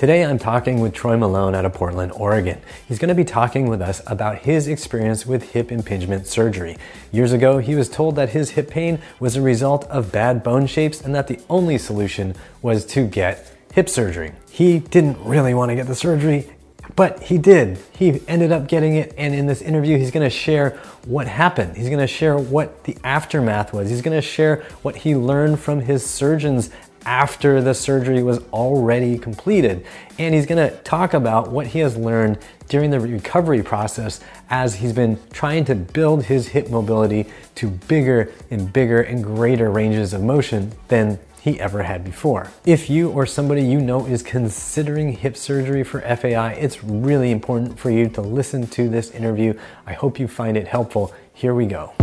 Today, I'm talking with Troy Malone out of Portland, Oregon. He's going to be talking with us about his experience with hip impingement surgery. Years ago, he was told that his hip pain was a result of bad bone shapes and that the only solution was to get hip surgery. He didn't really want to get the surgery, but he did. He ended up getting it, and in this interview, he's going to share what happened. He's going to share what the aftermath was. He's going to share what he learned from his surgeons after the surgery was already completed. And he's gonna talk about what he has learned during the recovery process as he's been trying to build his hip mobility to bigger and bigger and greater ranges of motion than he ever had before. If you or somebody you know is considering hip surgery for FAI, it's really important for you to listen to this interview. I hope you find it helpful. Here we go.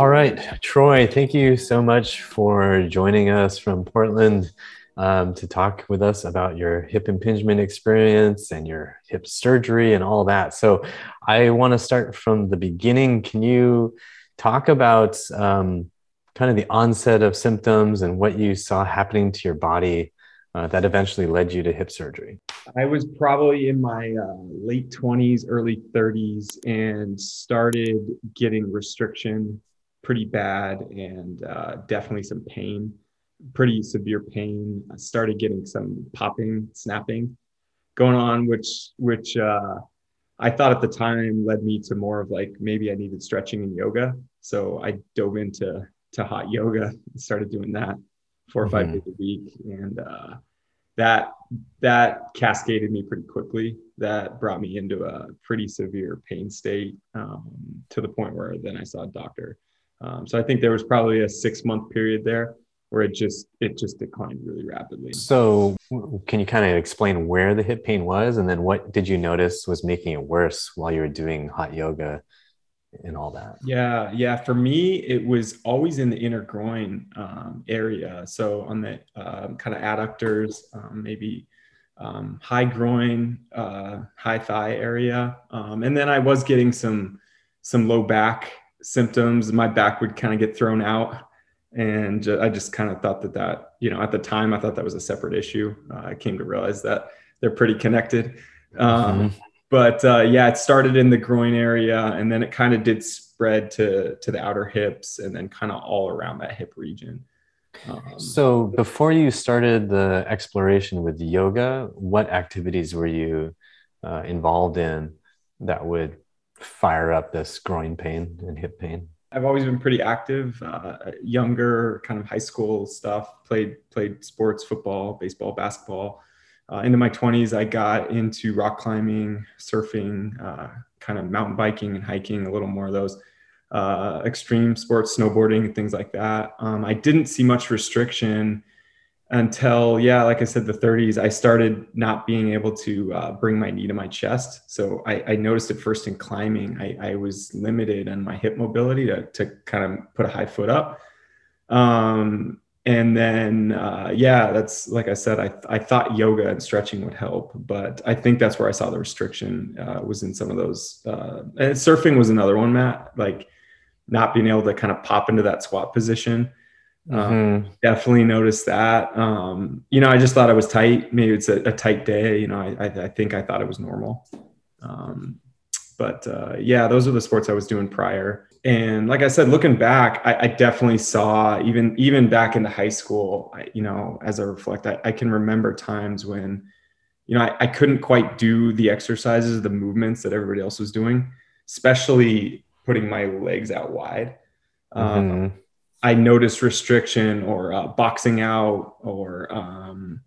All right, Troy, thank you so much for joining us from Portland um, to talk with us about your hip impingement experience and your hip surgery and all that. So, I want to start from the beginning. Can you talk about um, kind of the onset of symptoms and what you saw happening to your body uh, that eventually led you to hip surgery? I was probably in my uh, late 20s, early 30s, and started getting restriction pretty bad and uh, definitely some pain, pretty severe pain. I started getting some popping, snapping going on, which which uh, I thought at the time led me to more of like maybe I needed stretching and yoga. So I dove into to hot yoga and started doing that four or 5 mm-hmm. days a week, and uh, that that cascaded me pretty quickly. That brought me into a pretty severe pain state um, to the point where then I saw a doctor um, so I think there was probably a six month period there where it just it just declined really rapidly. So can you kind of explain where the hip pain was, and then what did you notice was making it worse while you were doing hot yoga? and all that? Yeah, yeah. For me, it was always in the inner groin um, area. So on the um, kind of adductors, um, maybe um, high groin, uh, high thigh area, um, and then I was getting some some low back symptoms. My back would kind of get thrown out. And I just kind of thought that that, you know, at the time, I thought that was a separate issue. Uh, I came to realize that they're pretty connected. Um, mm-hmm. But uh, yeah, it started in the groin area and then it kind of did spread to, to the outer hips and then kind of all around that hip region. Um, so before you started the exploration with yoga, what activities were you uh, involved in that would fire up this groin pain and hip pain? I've always been pretty active, uh, younger, kind of high school stuff. Played played sports, football, baseball, basketball. Uh, into my 20s, I got into rock climbing, surfing, uh, kind of mountain biking and hiking. A little more of those uh, extreme sports, snowboarding, and things like that. Um, I didn't see much restriction until yeah like i said the 30s i started not being able to uh, bring my knee to my chest. So I, I, noticed it first in climbing. I, I was limited on my hip mobility to, to kind of put a high foot up. Um, and then uh, yeah that's like i said I, I thought yoga and stretching would help but i think that's where i saw the restriction uh, was in some of those uh, and surfing was another one matt like not being able to kind of pop into that squat position um, mm-hmm. definitely noticed that. Um, you know, I just thought I was tight. Maybe it's a, a tight day. You know, I, I, I, think I thought it was normal. Um, but uh, yeah, those are the sports I was doing prior. And like I said, looking back, I, I definitely saw even even back into high school. I, you know, as I reflect, I, I can remember times when, you know, I, couldn't quite do the exercises, the movements that everybody else was doing, especially putting my legs out wide. Um, mm-hmm I noticed restriction or uh, boxing out or um,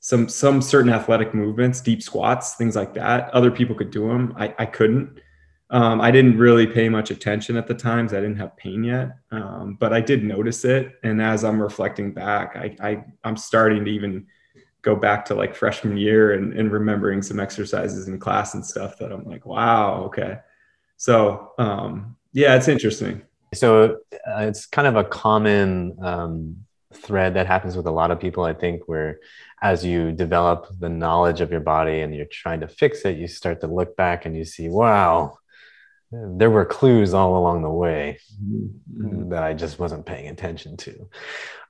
some some certain athletic movements, deep squats, things like that. Other people could do them. I, I couldn't. Um, I didn't really pay much attention at the times. I didn't have pain yet, um, but I did notice it. And as I'm reflecting back, I, I am starting to even go back to like freshman year and, and remembering some exercises in class and stuff that I'm like, wow, okay. So um, yeah, it's interesting. So uh, it's kind of a common um, thread that happens with a lot of people, I think, where as you develop the knowledge of your body and you're trying to fix it, you start to look back and you see, wow, there were clues all along the way mm-hmm. that I just wasn't paying attention to.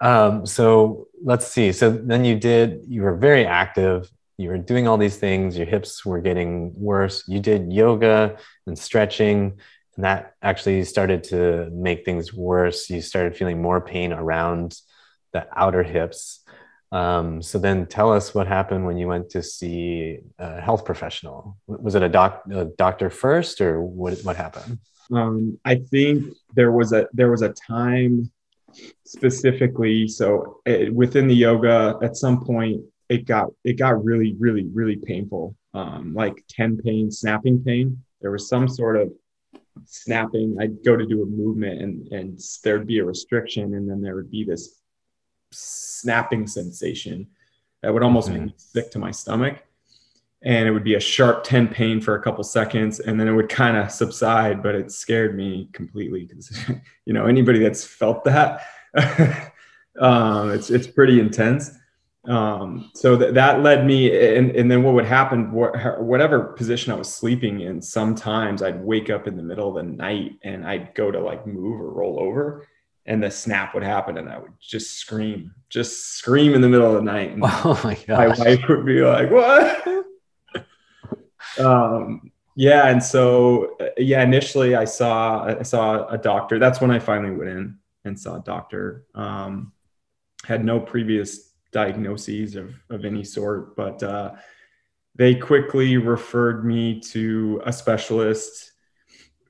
Um, so let's see. So then you did, you were very active. You were doing all these things. Your hips were getting worse. You did yoga and stretching, and that actually started to make things worse. You started feeling more pain around the outer hips. Um, so then tell us what happened when you went to see a health professional. Was it a, doc, a doctor first or what, what happened? Um, I think there was a, there was a time specifically. So it, eh, within the yoga at some point it got, it got really, really, really painful. Um, like 10 pain, snapping pain. There was some sort of snapping. I'd go to do a movement and, and there'd be a restriction and then there would be this snapping sensation that would almost mm-hmm. make me sick to my stomach. And it would be a sharp 10 pain for a couple seconds and then it would kind of subside, but it scared me completely because, you know, anybody that's felt that, um, it's, it's pretty intense. Um, so th- that led me, and, and then what would happen, wh- whatever position I was sleeping in, sometimes I'd wake up in the middle of the night and I'd go to like move or roll over and the snap would happen and I would just scream, just scream in the middle of the night. And oh my god. My wife would be like, what? um, yeah. And so, uh, yeah, initially I saw, I saw a doctor. That's when I finally went in and saw a doctor. Um, had no previous diagnoses of, of any sort, but, uh, they quickly referred me to a specialist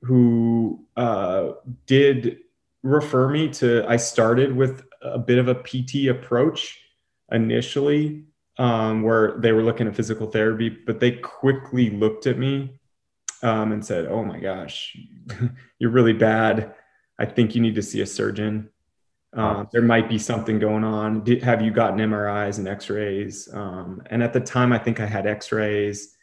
who uh, did refer me to i started with a bit of a pt approach initially um, where they were looking at physical therapy but they quickly looked at me um, and said oh my gosh you're really bad. I think you need to see a surgeon uh, there might be something going on. Did, have you gotten mris and x-rays? Um, and at the time i think i had x-rays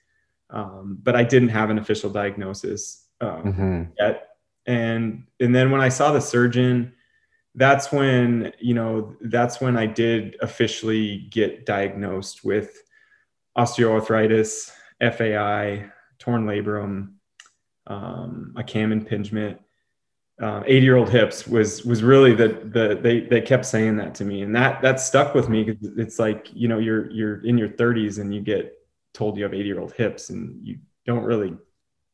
um, but i didn't have an official diagnosis um, mm-hmm. yet. And and then when i saw the surgeon that's when you know that's when i did officially get diagnosed with osteoarthritis fai torn labrum um, a cam impingement uh, 80 year old hips was was really the the they they kept saying that to me and that that stuck with me because it's like you know you're you're in your 30s and you get told you have 80 year old hips and you don't really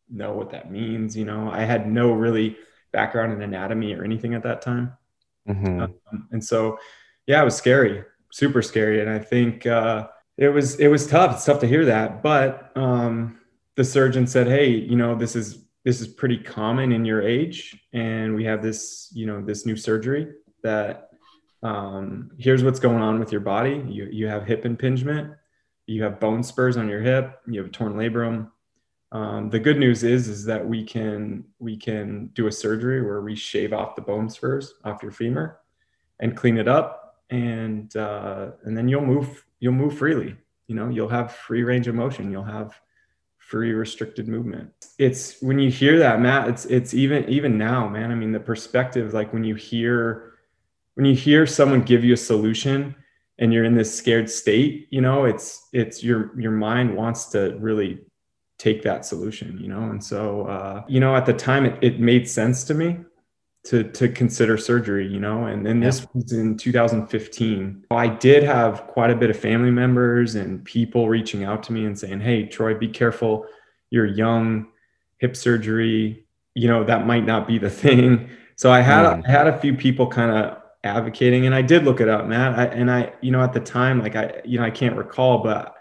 know what that means. You know, I had no really background in anatomy or anything at that time. Mm-hmm. Um, and so, yeah, it was scary, super scary. And I think uh, it was, it was tough. It's tough to hear that, but um, the surgeon said, Hey, you know, this is, this is pretty common in your age. And we have this, you know, this new surgery that um, here's what's going on with your body. You, you have hip impingement, you have bone spurs on your hip, you have a torn labrum, um, the good news is is that we can we can do a surgery where we shave off the bone spurs off your femur and clean it up, and uh, and then you'll move you'll move freely. You know, you'll have free range of motion. You'll have free restricted movement. It's when you hear that, Matt. It's it's even even now, man. I mean, the perspective, like when you hear when you hear someone give you a solution and you're in this scared state, you know, it's it's your your mind wants to really take that solution you know and so uh, you know at the time it, it made sense to me to to consider surgery you know and then this yeah. was in 2015 i did have quite a bit of family members and people reaching out to me and saying hey troy be careful you're young hip surgery you know that might not be the thing so i had mm. I had a few people kind of advocating and i did look it up matt I, and i you know at the time like i you know i can't recall but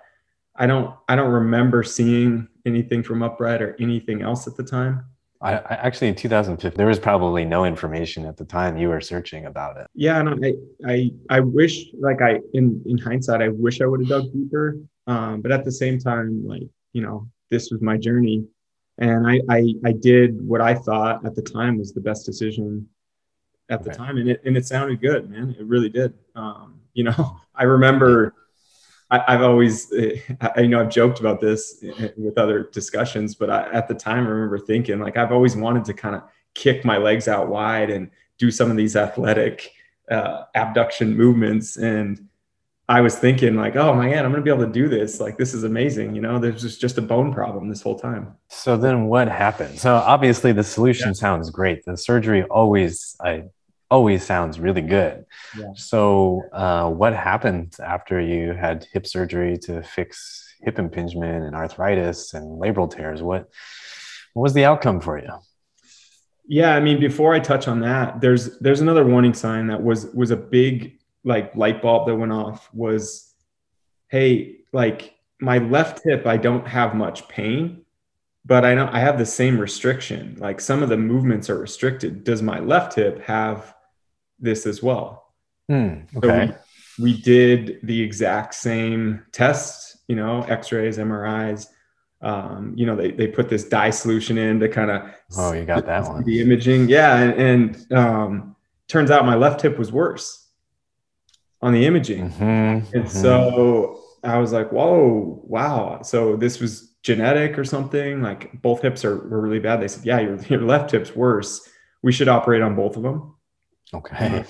i don't i don't remember seeing anything from Upright or anything else at the time? I, I, actually in 2015 there was probably no information at the time you were searching about it. Yeah, and I I I wish like I in in hindsight I wish I would have dug deeper. Um, but at the same time, like you know, this was my journey, and I I I did what I thought at the time was the best decision at the okay. time, and it and it sounded good, man. It really did. Um, you know, I remember I, have always, I, you know, I've joked about this with other discussions, but I, at the time, I remember thinking like I've always wanted to kind of kick my legs out wide and do some of these athletic uh, abduction movements, and I was thinking like, oh my god, I'm gonna be able to do this. Like this is amazing. You know, there's just just a bone problem this whole time. So then what happened? So obviously the solution yeah. sounds great. The surgery always I always sounds really good. Yeah. So uh, what happened after you had hip surgery to fix hip impingement and arthritis and labral tears? What what was the outcome for you? Yeah, I mean, before I touch on that, there's there's another warning sign that was was a big like light bulb that went off was hey like my left hip i don't have much pain but i know i have the same restriction like some of the movements are restricted does my left hip have this as well mm, okay so we, we did the exact same tests you know x-rays mris um, you know, they, they put this dye solution in to kind of oh, you got that one. The imaging, yeah, and, and um, turns out my left hip was worse on the imaging. Mm-hmm, and mm-hmm. so I was like, whoa, wow. So this was genetic or something. Like both hips are were really bad. They said, yeah, your, your left hip's worse. We should operate on both of them. Okay.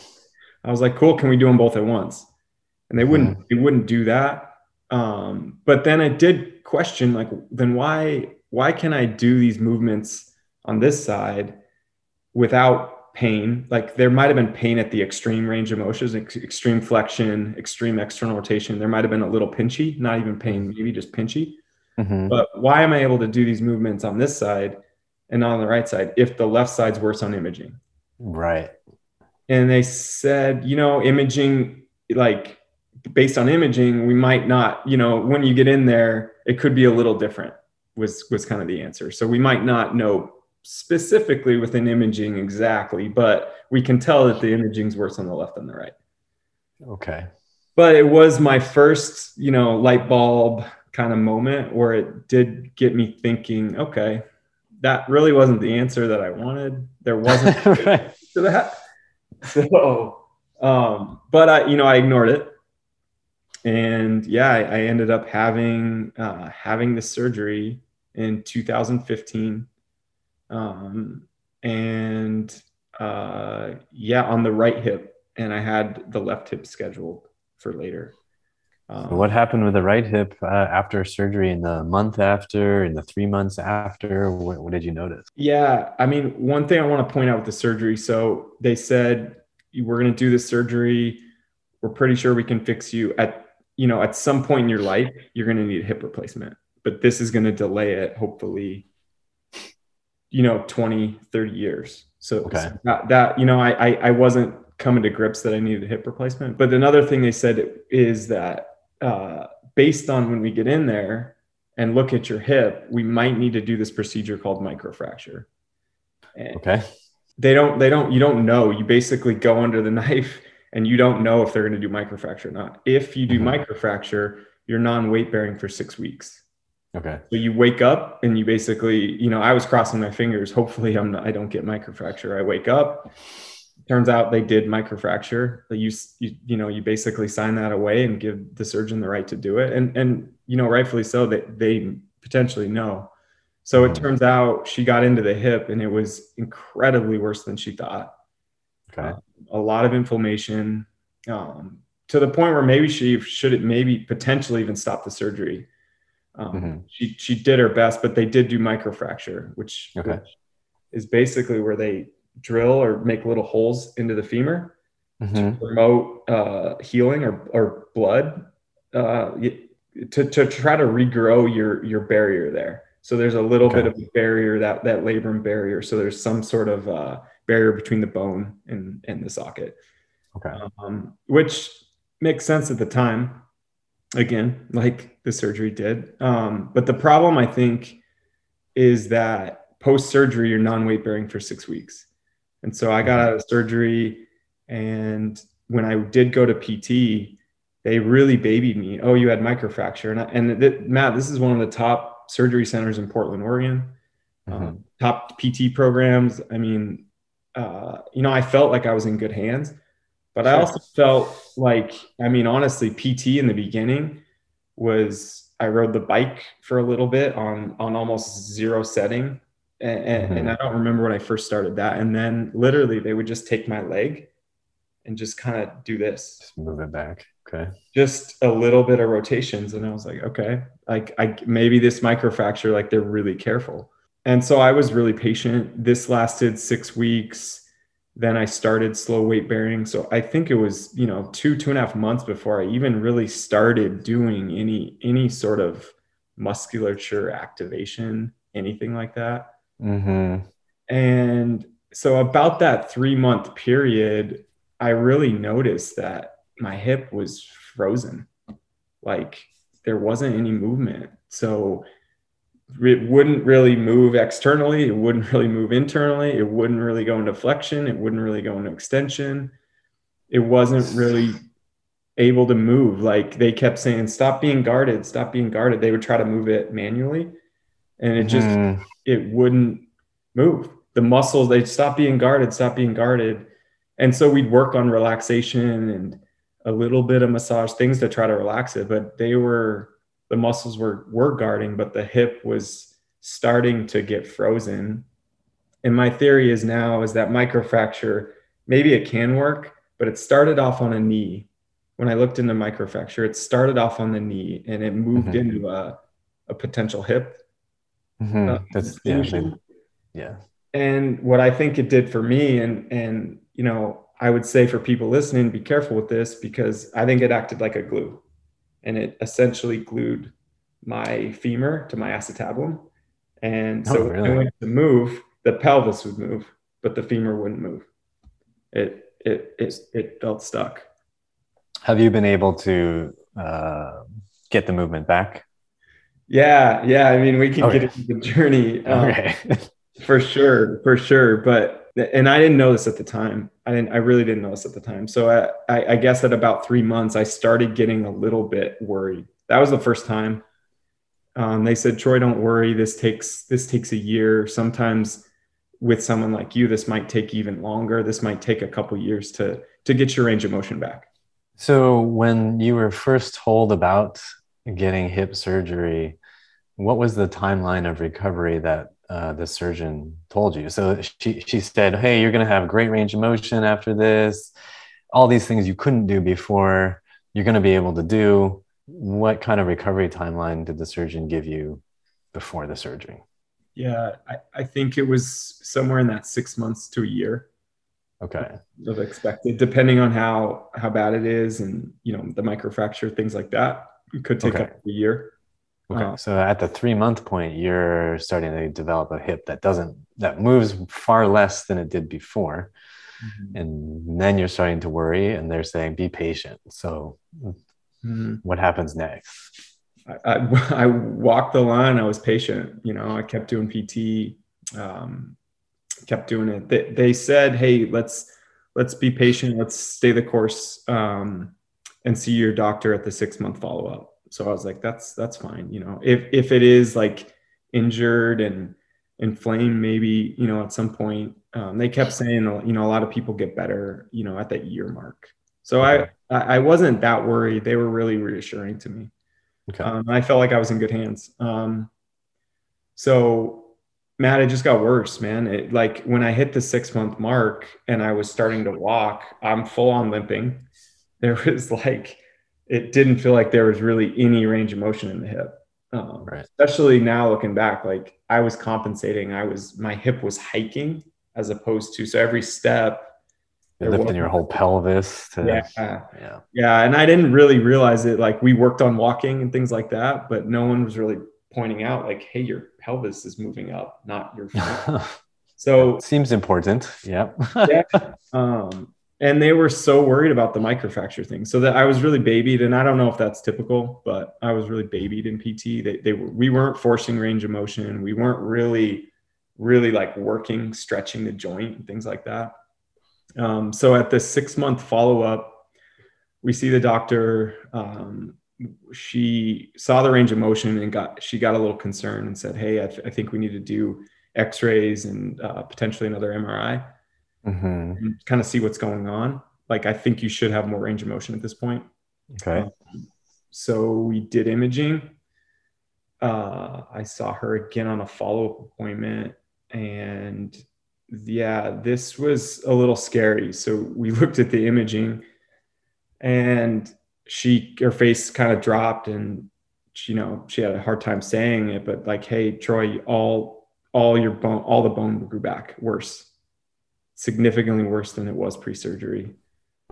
I was like, cool. Can we do them both at once? And they wouldn't, mm-hmm. they wouldn't do that. Um, but then I did question like, then why, why can I do these movements on this side without pain. Like there might have been pain at the extreme range of motions, ex- extreme flexion, extreme external rotation. There might have been a little pinchy, not even pain, maybe just pinchy. Mm-hmm. But why am I able to do these movements on this side and not on the right side if the left side's worse on imaging? Right. And they said, you know, imaging, like based on imaging, we might not, you know, when you get in there, it could be a little different was was kind of the answer. So we might not know specifically within imaging exactly, but we can tell that the imaging's worse on the left than the right. Okay. But it was my first, you know, light bulb kind of moment where it did get me thinking, okay, that really wasn't the answer that I wanted. There wasn't right. to that. So, um, but I, you know, I ignored it. And yeah, I, I ended up having uh, having the surgery in 2015 um, and uh, yeah, on the right hip, and I had the left hip scheduled for later. Um, so what happened with the right hip uh, after surgery in the month after, in the three months after? What, what, did you notice? Yeah, I mean, one thing I want to point out with the surgery. So they said we're going to do this surgery. We're pretty sure we can fix you at you know at some point in your life. You're going to need a hip replacement, but this is going to delay it hopefully you know 20 30 years so, okay. so that, that, you know I, I, I wasn't coming to grips that i needed a hip replacement but another thing they said is that uh, based on when we get in there and look at your hip we might need to do this procedure called microfracture and okay they don't they don't you don't know you basically go under the knife and you don't know if they're going to do microfracture or not if you do mm-hmm. microfracture you're non-weight bearing for six weeks Okay. So you wake up and you basically, you know, I was crossing my fingers. Hopefully, I'm not, I don't get microfracture. I wake up. Turns out they did microfracture. You, you, you know, you basically sign that away and give the surgeon the right to do it, and and you know, rightfully so. That they, they potentially know. So it mm-hmm. turns out she got into the hip, and it was incredibly worse than she thought. Okay. Uh, a lot of inflammation, um, to the point where maybe she should maybe potentially even stop the surgery um, mm-hmm. She she did her best, but they did do microfracture, which, okay. which is basically where they drill or make little holes into the femur mm-hmm. to promote uh, healing or or blood uh, to to try to regrow your your barrier there. So there's a little okay. bit of a barrier that that labrum barrier. So there's some sort of uh, barrier between the bone and and the socket. Okay. Um, which makes sense at the time again, like the surgery did. Um, but the problem, I think, is that post surgery, you're non weight bearing for six weeks. And so I got out of surgery. And when I did go to PT, they really babied me. Oh, you had microfracture. And, I, and th- Matt, this is one of the top surgery centers in Portland, Oregon, mm-hmm. um, top PT programs. I mean, uh, you know, I felt like I was in good hands. But sure. I also felt like, I mean, honestly, PT in the beginning was I rode the bike for a little bit on on almost zero setting, and, mm-hmm. and I don't remember when I first started that. And then literally, they would just take my leg and just kind of do this, just move it back. Okay. Just a little bit of rotations. And I was like, okay, like I maybe this microfracture, like they're really careful. And so I was really patient. This lasted six weeks. Then I started slow weight bearing. So I think it was, you know, two, two and a half months before I even really started doing any any sort of musculature activation, anything like that. Mm-hmm. And so about that three month period, I really noticed that my hip was frozen. Like there wasn't any movement. So it wouldn't really move externally. It wouldn't really move internally. It wouldn't really go into flexion. It wouldn't really go into extension. It wasn't really able to move. Like they kept saying, stop being guarded, stop being guarded. They would try to move it manually and it just, mm-hmm. it wouldn't move. The muscles, they'd stop being guarded, stop being guarded. And so we'd work on relaxation and a little bit of massage, things to try to relax it. But they were, the muscles were, were guarding, but the hip was starting to get frozen. And my theory is now is that microfracture, maybe it can work, but it started off on a knee when I looked into microfracture, it started off on the knee and it moved mm-hmm. into a, a potential hip. Mm-hmm. Uh, That's yeah, yeah. And what I think it did for me, and and you know, I would say for people listening, be careful with this because I think it acted like a glue, and it essentially glued my femur to my acetabulum. And so oh, really? when I went to move, the pelvis would move, but the femur wouldn't move. It it it it felt stuck. Have you been able to uh, get the movement back? Yeah, yeah. I mean, we can okay. get into the journey um, okay. for sure, for sure. But and I didn't know this at the time. I didn't. I really didn't know this at the time. So I, I, I guess at about three months, I started getting a little bit worried. That was the first time. Um, they said, Troy, don't worry. This takes this takes a year. Sometimes with someone like you, this might take even longer. This might take a couple years to to get your range of motion back. So, when you were first told about getting hip surgery, what was the timeline of recovery that uh, the surgeon told you? So, she, she said, Hey, you're going to have great range of motion after this. All these things you couldn't do before, you're going to be able to do. What kind of recovery timeline did the surgeon give you before the surgery? Yeah, I, I think it was somewhere in that six months to a year okay of expected depending on how how bad it is and you know the microfracture things like that it could take okay. up a year okay uh, so at the three month point you're starting to develop a hip that doesn't that moves far less than it did before mm-hmm. and then you're starting to worry and they're saying be patient so mm-hmm. what happens next I, I, I, walked the line i was patient you know i kept doing pt um, kept doing it. They, they said, "Hey, let's let's be patient. Let's stay the course um, and see your doctor at the six month follow up." So I was like, "That's that's fine." You know, if if it is like injured and inflamed, maybe you know at some point. Um, they kept saying, you know, a lot of people get better, you know, at that year mark. So I I wasn't that worried. They were really reassuring to me. Okay. Um, I felt like I was in good hands. Um, so Matt, it just got worse, man. It, like when I hit the six month mark and I was starting to walk, I'm full on limping. There was like, it didn't feel like there was really any range of motion in the hip. Um, right. Especially now looking back, like I was compensating. I was, my hip was hiking as opposed to, so every step, you're lifting your whole pelvis. To, yeah. Yeah. Yeah. And I didn't really realize it. Like we worked on walking and things like that, but no one was really pointing out like, hey, your pelvis is moving up, not your so seems important. Yeah. yeah. Um, and they were so worried about the microfracture thing. So that I was really babied, and I don't know if that's typical, but I was really babied in PT. They, they were, we weren't forcing range of motion. We weren't really, really like working, stretching the joint and things like that. Um, so at the six month follow up, we see the doctor. Um, she saw the range of motion and got she got a little concerned and said, "Hey, I, th- I think we need to do X-rays and uh, potentially another MRI, mm-hmm. and kind of see what's going on. Like, I think you should have more range of motion at this point." Okay. Um, so we did imaging. Uh, I saw her again on a follow-up appointment, and yeah, this was a little scary. So we looked at the imaging, and she her face kind of dropped and she, you know she had a hard time saying it but like hey troy all all your bone all the bone grew back worse significantly worse than it was pre-surgery.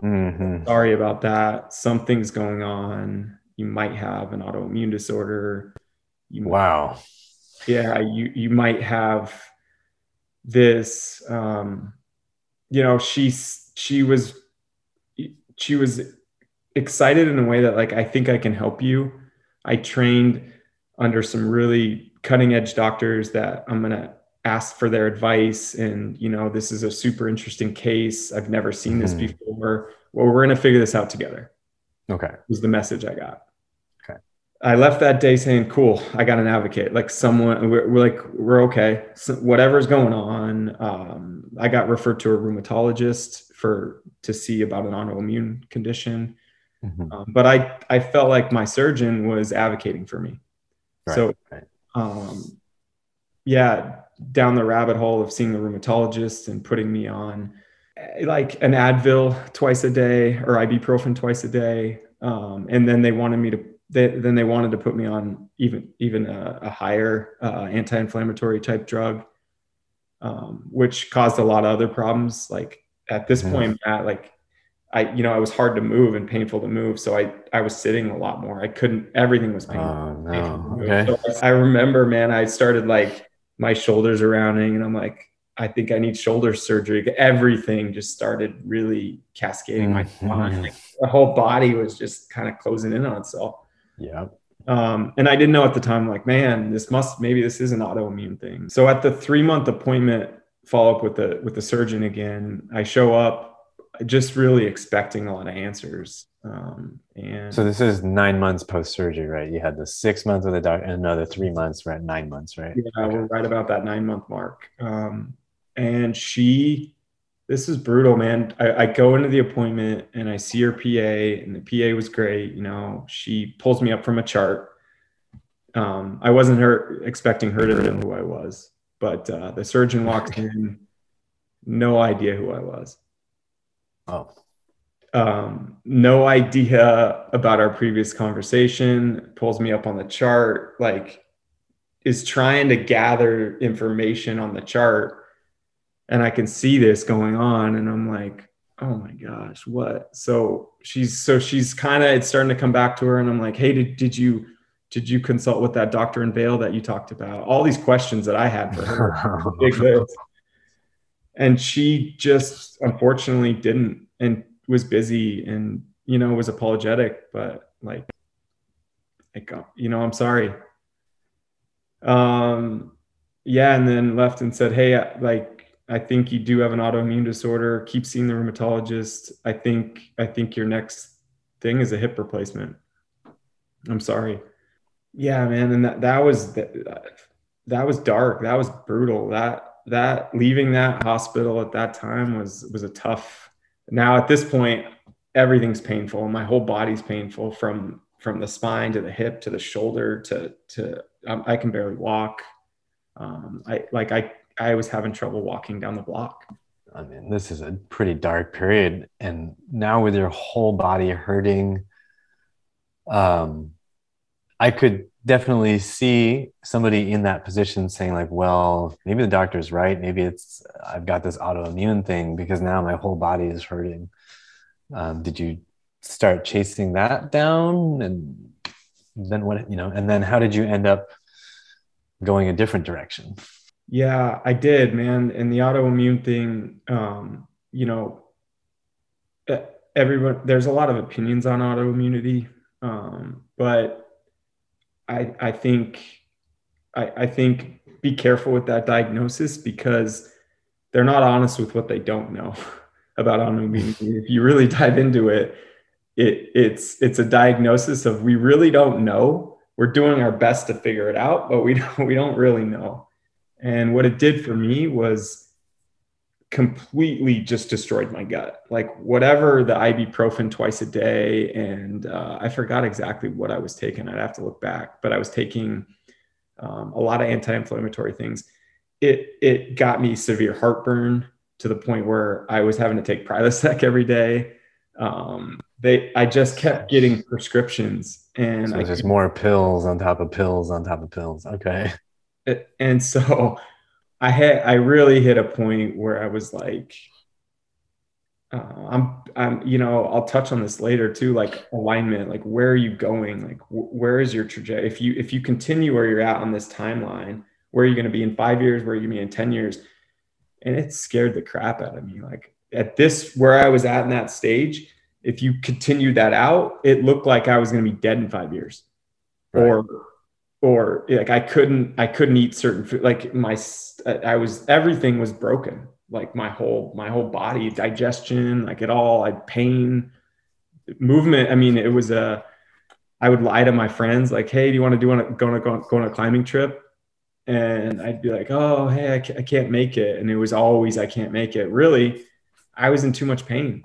Mm-hmm. sorry about that. Something's going on. You might have an autoimmune disorder. You Wow. yeah you you might have this um you know she she was she was excited in a way that like i think i can help you. I trained under some really cutting edge doctors that i'm going to ask for their advice and you know this is a super interesting case i've never seen this Mhm. before well we're going to figure this out together Okay. was the message I got. Okay. I left that day saying, "Cool, I got an advocate. Like someone, we're, we're like, we're okay. So whatever's going on." Um, I got referred to a rheumatologist for to see about an autoimmune condition, Mhm. um, but I I felt like my surgeon was advocating for me. Right, So, right. um, yeah, down the rabbit hole of seeing the rheumatologist and putting me on eh, like an Advil twice a day or ibuprofen twice a day, um, and then they wanted me to. They, then they wanted to put me on even even a, a higher uh, anti-inflammatory type drug, um, which caused a lot of other problems. Like at this Mhm. point, Matt, like I, you know, I was hard to move and painful to move, so I I was sitting a lot more. I couldn't. Everything was painful. Oh no. painful. Okay. So I remember, man, I started like my shoulders are rounding, and I'm like, I think I need shoulder surgery. Everything just started really cascading my Mhm. spine. Like, the whole body was just kind of closing in on itself. Yeah. Um, and I didn't know at the time, like, man, this must maybe this is an autoimmune thing. So at the three month appointment follow up with the with the surgeon again, I show up just really expecting a lot of answers. Um, and So this is nine months post surgery, right? You had the six months with the doctor and another three months. We're at nine months, right? Yeah, we're right about that nine month mark. Um, and she, this is brutal, man. I, I go into the appointment and I see her PA, and the PA was great. You know, she pulls me up from a chart. Um, I wasn't her expecting her to know who I was, but uh, the surgeon walks in, no idea who I was. Oh. Um, no idea about our previous conversation. Pulls me up on the chart, like is trying to gather information on the chart and I can see this going on and I'm like, oh my gosh, what? So she's so she's kind of it's starting to come back to her and I'm like, hey, did, did you did you consult with that doctor in Vail that you talked about? All these questions that I had for her. And she just unfortunately didn't and was busy and you know was apologetic, but like like you know, I'm sorry. Um yeah, and then left and said, "Hey, I- like I think you do have an autoimmune disorder. Keep seeing the rheumatologist. I think I think your next thing is a hip replacement." I'm sorry. Yeah, man, and that that was that, that was dark. That was brutal. That that leaving that hospital at that time was was a tough. Now at this point, everything's painful. My whole body's painful from from the spine to the hip to the shoulder to to um, I can barely walk. Um, I like I I was having trouble walking down the block. I mean, this is a pretty dark period. And now with your whole body hurting, um, I could definitely see somebody in that position saying, like, well, maybe the doctor's right. Maybe it's I've got this autoimmune thing because now my whole body is hurting. Um, did you start chasing that down? And then what, you know, and then how did you end up going a different direction? Yeah, I did, man. And the autoimmune thing, um, you know, everyone, there's a lot of opinions on autoimmunity, um, but I, I think, I, I think be careful with that diagnosis because they're not honest with what they don't know about autoimmunity. Mm. if you really dive into it, it it's it's a diagnosis of we really don't know. We're doing our best to figure it out, but we don't we don't really know. And what it did for me was completely just destroyed my gut. Like whatever the ibuprofen twice a day, and uh, I forgot exactly what I was taking. I'd have to look back, but I was taking um, a lot of anti-inflammatory things. It it got me severe heartburn to the point where I was having to take Prilosec every day. um, they I just kept getting prescriptions, and so just more pills on top of pills on top of pills. Okay. And so I had I really hit a point where I was like, uh, I'm I'm you know I'll touch on this later too, like alignment, like where are you going, like where is your trajectory? If you if you continue where you're at on this timeline, where are you going to be in five years? Where are you going to be in ten years? And it scared the crap out of me. Like at this where I was at in that stage, if you continued that out, it looked like I was going to be dead in five years, right. or or like I couldn't I couldn't eat certain food. Like my I was everything was broken. Like my whole my whole body, digestion, like it all, I pain, movement. I mean, it was a. I would lie to my friends like, "Hey, do you want to do want to go on a go on a climbing trip?" And I'd be like, "Oh, hey, I can't make it," and it was always, "I can't make it." Really, I was in too much pain.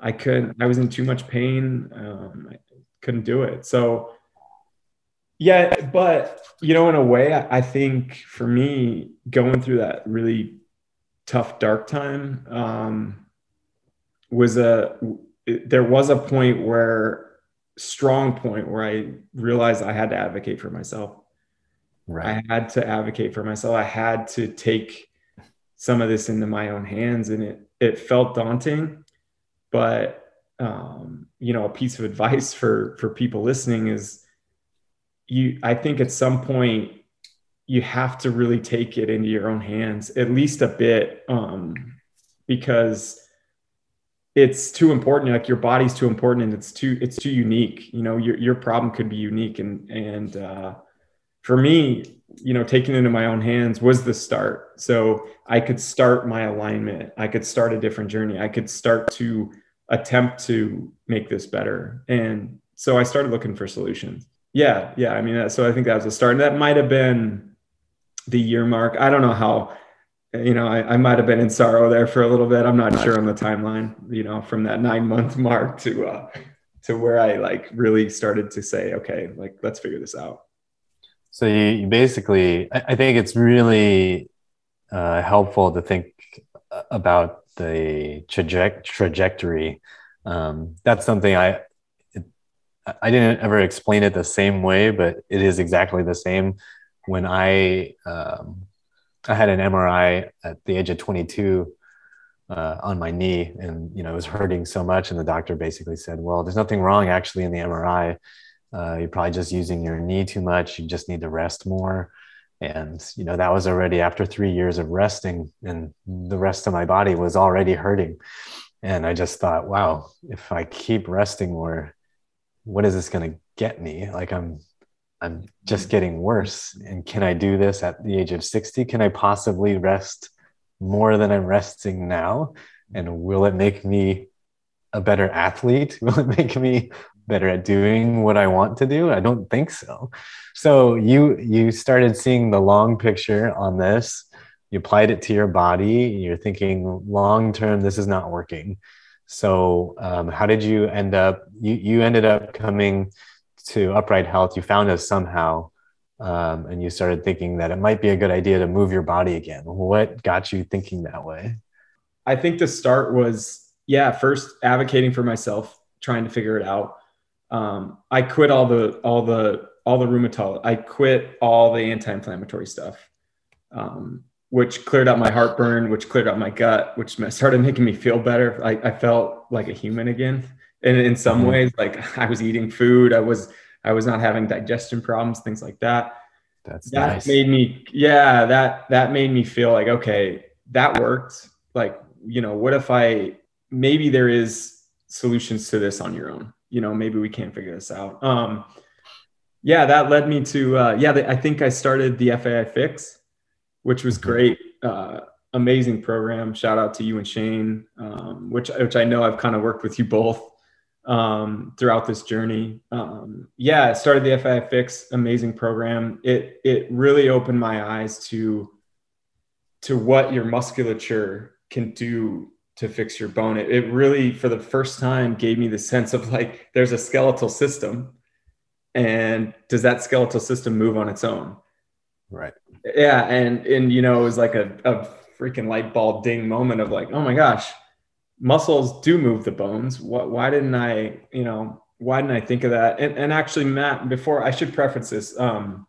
I couldn't. I was in too much pain. Um, I couldn't do it. So yeah, but you know, in a way, I, I think for me, going through that really tough, dark time um, was a. There was a point where, strong point where I realized I had to advocate for myself. Right. I had to advocate for myself. I had to take some of this into my own hands, and it it felt daunting, but um, you know, a piece of advice for for people listening is you i think at some point you have to really take it into your own hands at least a bit um, because it's too important like your body's too important and it's too it's too unique you know your, your problem could be unique. And and uh, for me you know taking it into my own hands was the start. So i could start my alignment. I could start a different journey. I could start to attempt to make this better. And so i started looking for solutions yeah, yeah. I mean, so I think that was a start. And that might have been the year mark. I don't know how, you know, I, I might have been in sorrow there for a little bit. I'm not sure on the timeline, you know, from that nine month mark to, uh, to where I like really started to say, okay, like, let's figure this out. So you, you basically, I, I, think it's really uh, helpful to think about the traje- trajectory. Um, that's something I, I didn't ever explain it the same way, but it is exactly the same. When I um, I had an MRI at the age of 22 uh, on my knee, and you know it was hurting so much, and the doctor basically said, "Well, there's nothing wrong actually in the MRI. Uh, you're probably just using your knee too much. You just need to rest more." And you know that was already after three years of resting, and the rest of my body was already hurting. And I just thought, wow, if I keep resting more, what is this going to get me? Like I'm, I'm just mm-hmm. getting worse. And can I do this at the age of 60? Can I possibly rest more than I'm resting now? And will it make me a better athlete? Will it make me better at doing what I want to do? I don't think so. So you you started seeing the long picture on this. You applied it to your body. You're thinking long term, this is not working. So, um, how did you end up? You you ended up coming to Upright Health. You found us somehow, um, and you started thinking that it might be a good idea to move your body again. What got you thinking that way? I think the start was yeah, first advocating for myself, trying to figure it out. Um, I quit all the all the all the rheumatology. I quit all the anti-inflammatory stuff. Um, which cleared out my heartburn, which cleared out my gut, which started making me feel better. I, I felt like a human again. And in some mm-hmm. ways, like I was eating food, I was I was not having digestion problems, things like that. That's that nice. made me, yeah, that that made me feel like okay, that worked. Like, you know, what if I maybe there is solutions to this on your own? You know, maybe we can't figure this out. Um, yeah, that led me to uh, yeah. The, I think I started the FAI Fix which was great. Uh, amazing program. Shout out to you and Shane, um, which which I know I've kind of worked with you both um, throughout this journey. Um, yeah, started the FAI Fix, amazing program. It it really opened my eyes to to what your musculature can do to fix your bone. It, it really, for the first time, gave me the sense of like there's a skeletal system, and does that skeletal system move on its own? Right yeah and and you know it was like a, a freaking light bulb ding moment of like oh my gosh muscles do move the bones. What, why didn't I, you know, why didn't I think of that? And, and actually, Matt, before I should preface this, um,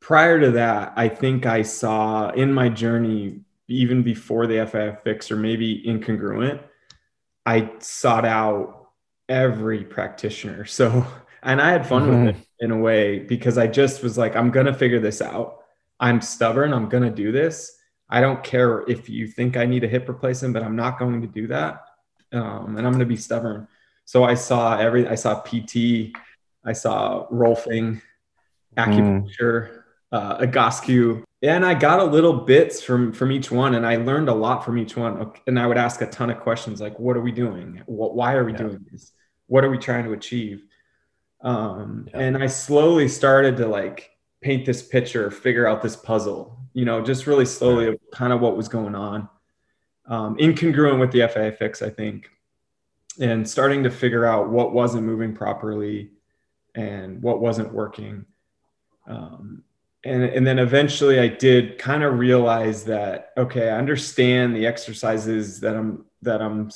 prior to that, I think I saw in my journey, even before the FIF fix or maybe incongruent, I sought out every practitioner. So, and I had fun mm-hmm. with it in a way because I just was like, I'm going to figure this out. I'm stubborn. I'm going to do this. I don't care if you think I need a hip replacement, but I'm not going to do that. Um, and I'm going to be stubborn. So I saw every, I saw PT, I saw Rolfing, acupuncture, mm. uh, and I got a little bits from from each one, and I learned a lot from each one. And I would ask a ton of questions like, "What are we doing? What, why are we yeah. doing this? What are we trying to achieve?" Um, yeah. And I slowly started to like paint this picture, figure out this puzzle, you know, just really slowly of kind of what was going on. Um, incongruent with the FAI Fix, I think, and starting to figure out what wasn't moving properly and what wasn't working. Um, and, and then eventually I did kind of realize that, okay, I understand the exercises that I'm, that I'm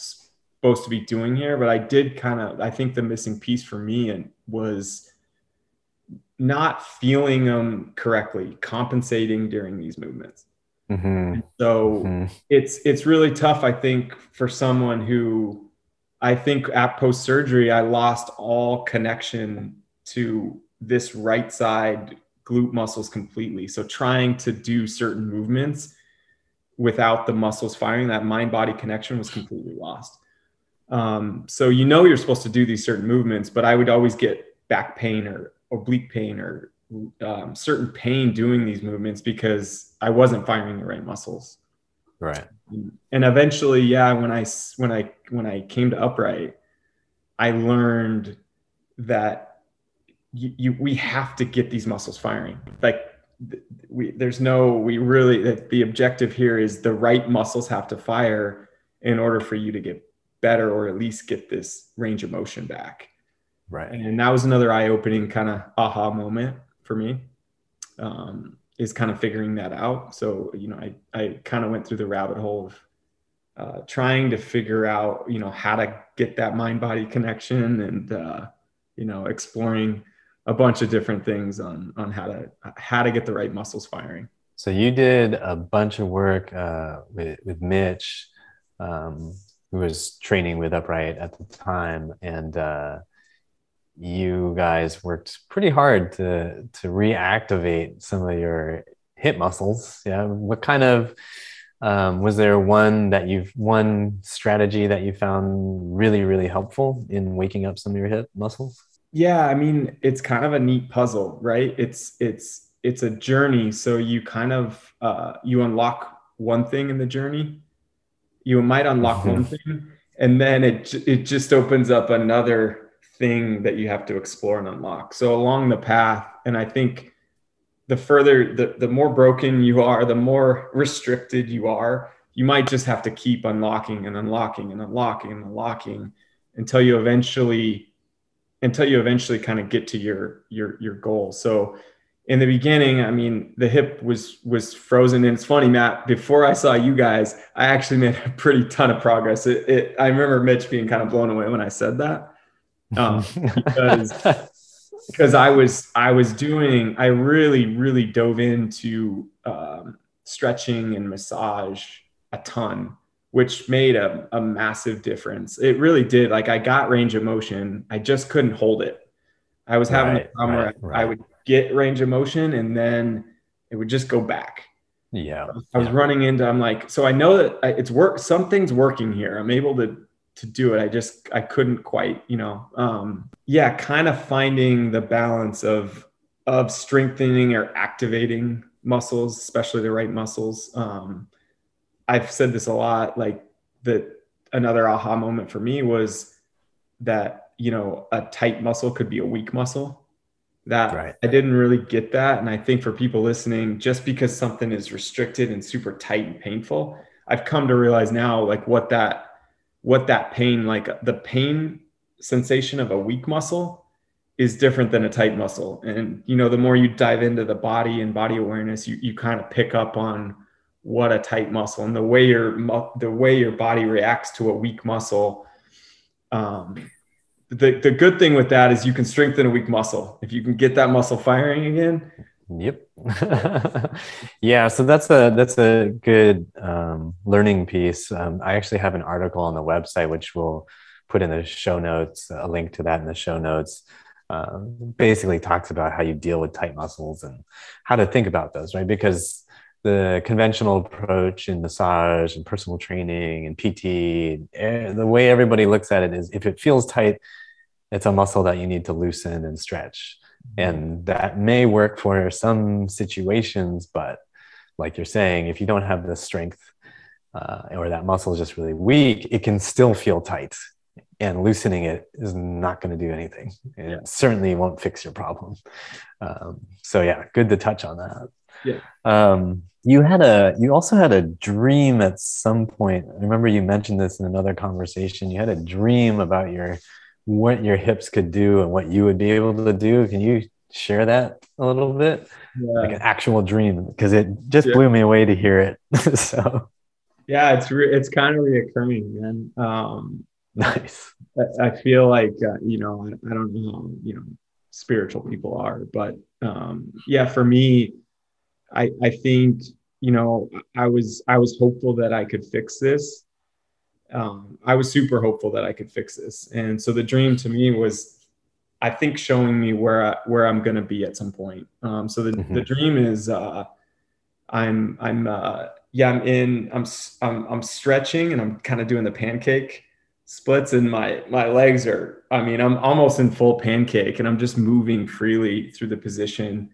supposed to be doing here, but I did kind of, I think the missing piece for me and was not feeling them correctly, compensating during these movements. Mm-hmm. So mm-hmm. it's it's really tough, I think, for someone who I think at post surgery I lost all connection to this right side glute muscles completely. So trying to do certain movements without the muscles firing, that mind body connection was completely lost. Um, so you know you're supposed to do these certain movements, but I would always get back pain or oblique pain or um, certain pain doing these movements because I wasn't firing the right muscles. Right. And eventually, yeah, when I when I when I came to upright, I learned that you, you we have to get these muscles firing. Like we there's no we really the objective here is the right muscles have to fire in order for you to get better or at least get this range of motion back. Right. And that was another eye opening kind of aha moment for me. Um, is kind of figuring that out. So, you know, I, I kind of went through the rabbit hole of uh, trying to figure out, you know, how to get that mind body connection and, uh, you know, exploring a bunch of different things on, on how to, how to get the right muscles firing. So you did a bunch of work uh, with, with Mitch, um, who was training with Upright at the time. And, uh, you guys worked pretty hard to to reactivate some of your hip muscles. Yeah, what kind of um, was there one that you've one strategy that you found really really helpful in waking up some of your hip muscles? Yeah, I mean it's kind of a neat puzzle, right? It's it's it's a journey, so you kind of uh, you unlock one thing in the journey. You might unlock mm-hmm. one thing, and then it it just opens up another thing that you have to explore and unlock. So along the path, and I think the further the, the more broken you are, the more restricted you are, you might just have to keep unlocking and unlocking and unlocking and unlocking until you eventually until you eventually kind of get to your your your goal. So in the beginning, I mean, the hip was was frozen, and it's funny, Matt. Before I saw you guys, I actually made a pretty ton of progress. It, it I remember Mitch being kind of blown away when I said that um, because because I was I was doing I really really dove into um, stretching and massage a ton, which made a, a massive difference. It really did. Like I got range of motion, I just couldn't hold it. I was having right, a problem right, where I, right. I would get range of motion and then it would just go back. Yeah. I was yeah. running into, I'm like, so I know that it's work, something's working here. I'm able to to do it. I just I couldn't quite, you know. Um, yeah, kind of finding the balance of of strengthening or activating muscles, especially the right muscles. Um, I've said this a lot. Like that, another aha moment for me was that you know a tight muscle could be a weak muscle. That right. I didn't really get that, and I think for people listening, just because something is restricted and super tight and painful, I've come to realize now like what that what that pain like the pain sensation of a weak muscle is different than a tight muscle and you know the more you dive into the body and body awareness you, you kind of pick up on what a tight muscle and the way your the way your body reacts to a weak muscle. Um, the, the good thing with that is you can strengthen a weak muscle. If you can get that muscle firing again. Yep. yeah. So that's a, that's a good um, learning piece. Um, I actually have an article on the website, which we'll put in the show notes, a link to that in the show notes. Uh, basically talks about how you deal with tight muscles and how to think about those, right? Because the conventional approach in massage and personal training and PT, eh, the way everybody looks at it is if it feels tight, it's a muscle that you need to loosen and stretch. And that may work for some situations, but like you're saying, if you don't have the strength uh, or that muscle is just really weak, it can still feel tight. And loosening it is not going to do anything. It yeah. certainly won't fix your problem. Um, so yeah, good to touch on that. Yeah. Um, you had a you also had a dream at some point. I remember you mentioned this in another conversation. You had a dream about your what your hips could do and what you would be able to do. Can you share that a little bit? Yeah. Like an actual dream, because it just yeah. blew me away to hear it. so, yeah, it's re- it's kind of reoccurring, man. Um, nice. I, I feel like uh, you know I, I, don't know how you know spiritual people are, but um, yeah, for me, I I think you know I was I was hopeful that I could fix this um, I was super hopeful that I could fix this. And so the dream to me was, I think, showing me where I, where I'm going to be at some point. Um, so the, mm-hmm. the dream is, uh, I'm I'm uh, yeah I'm in I'm I'm I'm stretching and I'm kind of doing the pancake splits and my my legs are I mean I'm almost in full pancake and I'm just moving freely through the position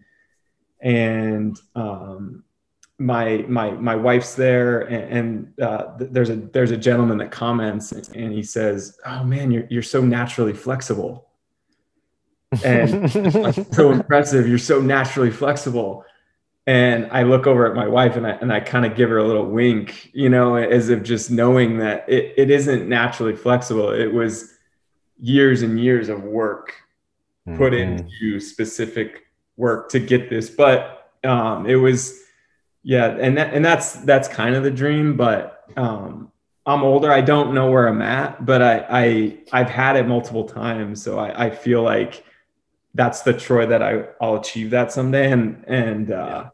and um, my my my wife's there and, and uh, there's a there's a gentleman that comments and he says oh man you're, you're so naturally flexible. And so impressive. You're so naturally flexible. And i look over at my wife and i and i kind of give her a little wink you know as if just knowing that it, it isn't naturally flexible. It was years and years of work put mm-hmm. into specific work to get this. But um, it was yeah and that, and that's that's kind of the dream but um i'm older. I don't know where i'm at but i i i've had it multiple times. So i i feel like that's the troy that i i'll achieve that someday. And and uh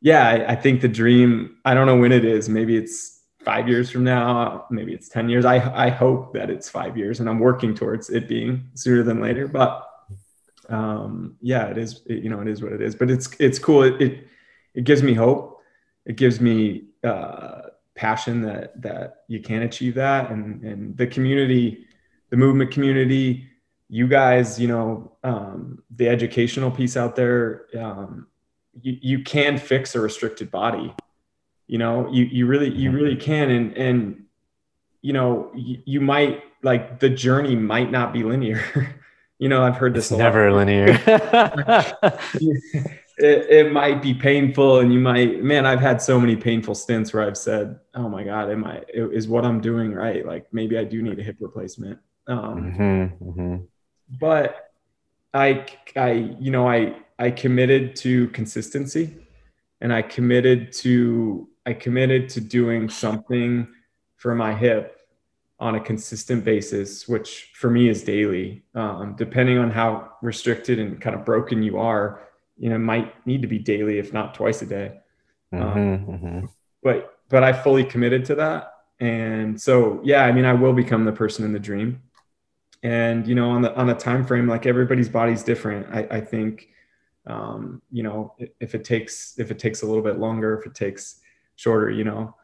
yeah, yeah I, I think the dream i don't know when it is. Maybe it's five years from now. Maybe it's 10 years. I i hope that it's five years and i'm working towards it being sooner than later. But um yeah it is it, you know it is what it is. But it's it's cool. It, it it gives me hope. It gives me uh, passion that that you can achieve that, and and the community, the movement community, you guys, you know, um, the educational piece out there, um, you, you can fix a restricted body. You know, you you really you really can, and and you know you, you might like the journey might not be linear. you know, I've heard this. It's never linear. it, it might be painful and you might man i've had so many painful stints where i've said oh my god am i is what i'm doing right? Like maybe i do need a hip replacement. Um, mm-hmm, mm-hmm. but i i you know i i committed to consistency and i committed to i committed to doing something for my hip on a consistent basis which for me is daily. Um, depending on how restricted and kind of broken you are you know might need to be daily if not twice a day. Mm-hmm, um, mm-hmm. but but i fully committed to that. And so yeah i mean i will become the person in the dream. And you know on the on the time frame like everybody's body's different. I, I think um, you know if it takes if it takes a little bit longer if it takes shorter you know.